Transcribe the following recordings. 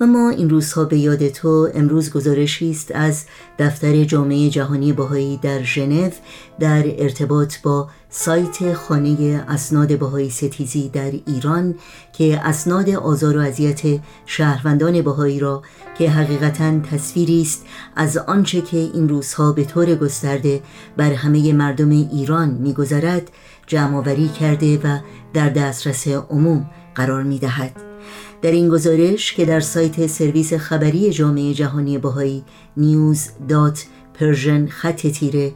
و ما این روزها به یاد تو امروز گزارشی است از دفتر جامعه جهانی بهایی در ژنو در ارتباط با سایت خانه اسناد بهایی ستیزی در ایران که اسناد آزار و اذیت شهروندان بهایی را که حقیقتا تصویری است از آنچه که این روزها به طور گسترده بر همه مردم ایران میگذرد جمعآوری کرده و در دسترس عموم قرار می‌دهد. در این گزارش که در سایت سرویس خبری جامعه جهانی بهایی news.persian خط تیره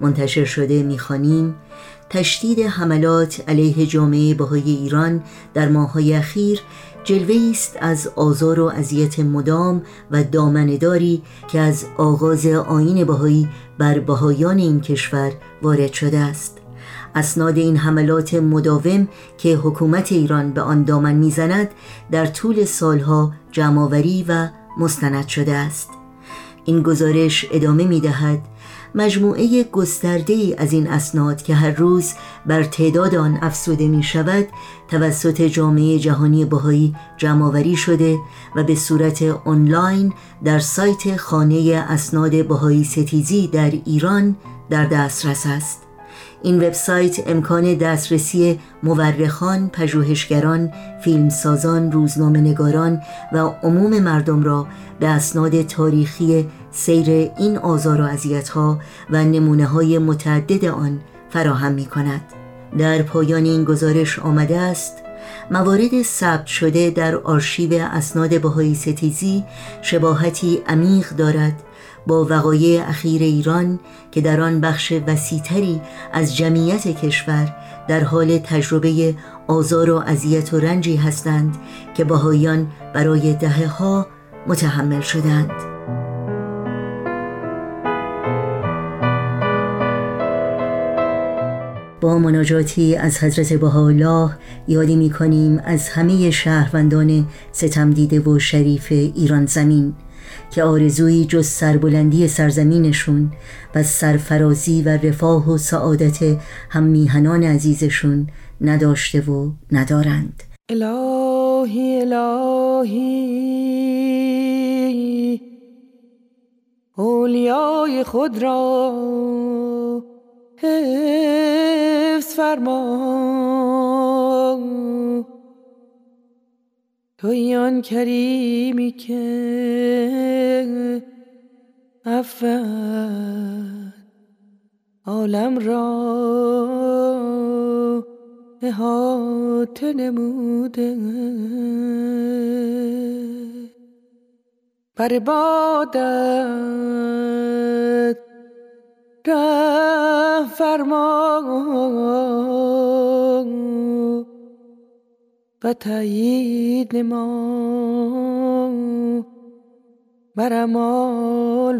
منتشر شده می‌خوانیم تشدید حملات علیه جامعه بهایی ایران در ماههای اخیر جلوه است از آزار و اذیت مدام و دامنداری که از آغاز آین بهایی بر بهایان این کشور وارد شده است. اسناد این حملات مداوم که حکومت ایران به آن دامن می‌زند در طول سالها جمعآوری و مستند شده است. این گزارش ادامه می دهد مجموعه گسترده از این اسناد که هر روز بر تعداد آن افسوده می شود توسط جامعه جهانی بهایی جمعآوری شده و به صورت آنلاین در سایت خانه اسناد بهایی ستیزی در ایران در دسترس است. این وبسایت امکان دسترسی مورخان، پژوهشگران، فیلمسازان، روزنامه‌نگاران و عموم مردم را به اسناد تاریخی سیر این آزار و اذیت‌ها و نمونه های متعدد آن فراهم می کند. در پایان این گزارش آمده است موارد ثبت شده در آرشیو اسناد بهایی ستیزی شباهتی عمیق دارد با وقایع اخیر ایران که در آن بخش وسیعتری از جمعیت کشور در حال تجربه آزار و اذیت و رنجی هستند که بهایان برای دهه ها متحمل شدند. با مناجاتی از حضرت بهاءالله یادی می کنیم از همه شهروندان ستم دیده و شریف ایران زمین. که آرزویی جز سربلندی سرزمینشون و سرفرازی و رفاه و سعادت هم میهنان عزیزشون نداشته و ندارند. الهی الهی اولیای خود را حفظ فرما. توی آن کریمی که افن عالم را احاطه نموده بر بادت ره فرما و تایید نما بر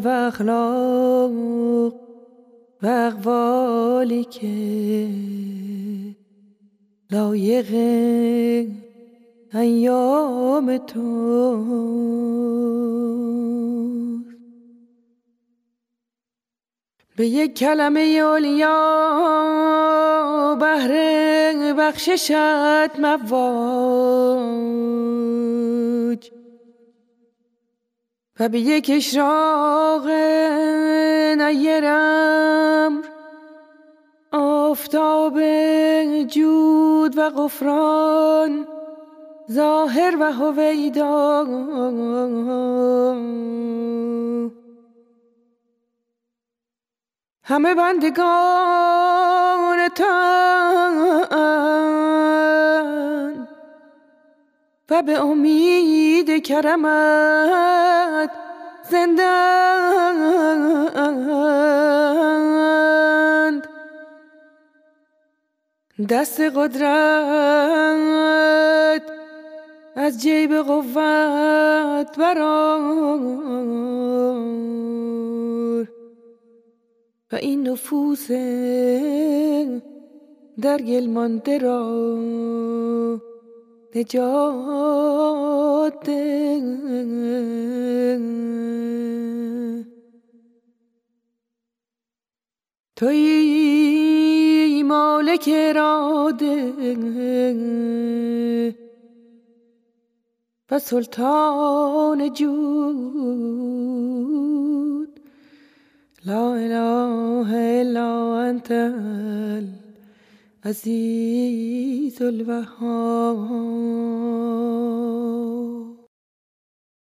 و اخلاق و اقوالی که لایق ایام تو. به یک کلمه اولیا بهر بخششت مواج. و به یک اشراق نیرم آفتاب جود و غفران ظاهر و هویدا. همه بندگان تن و به امید کرمت زندند دست قدرت از جیب قوت بران و این نفوس در گل مانده را نجات توی مالک اراده و سلطان جود لا اله الا انت العزیز الوهاب.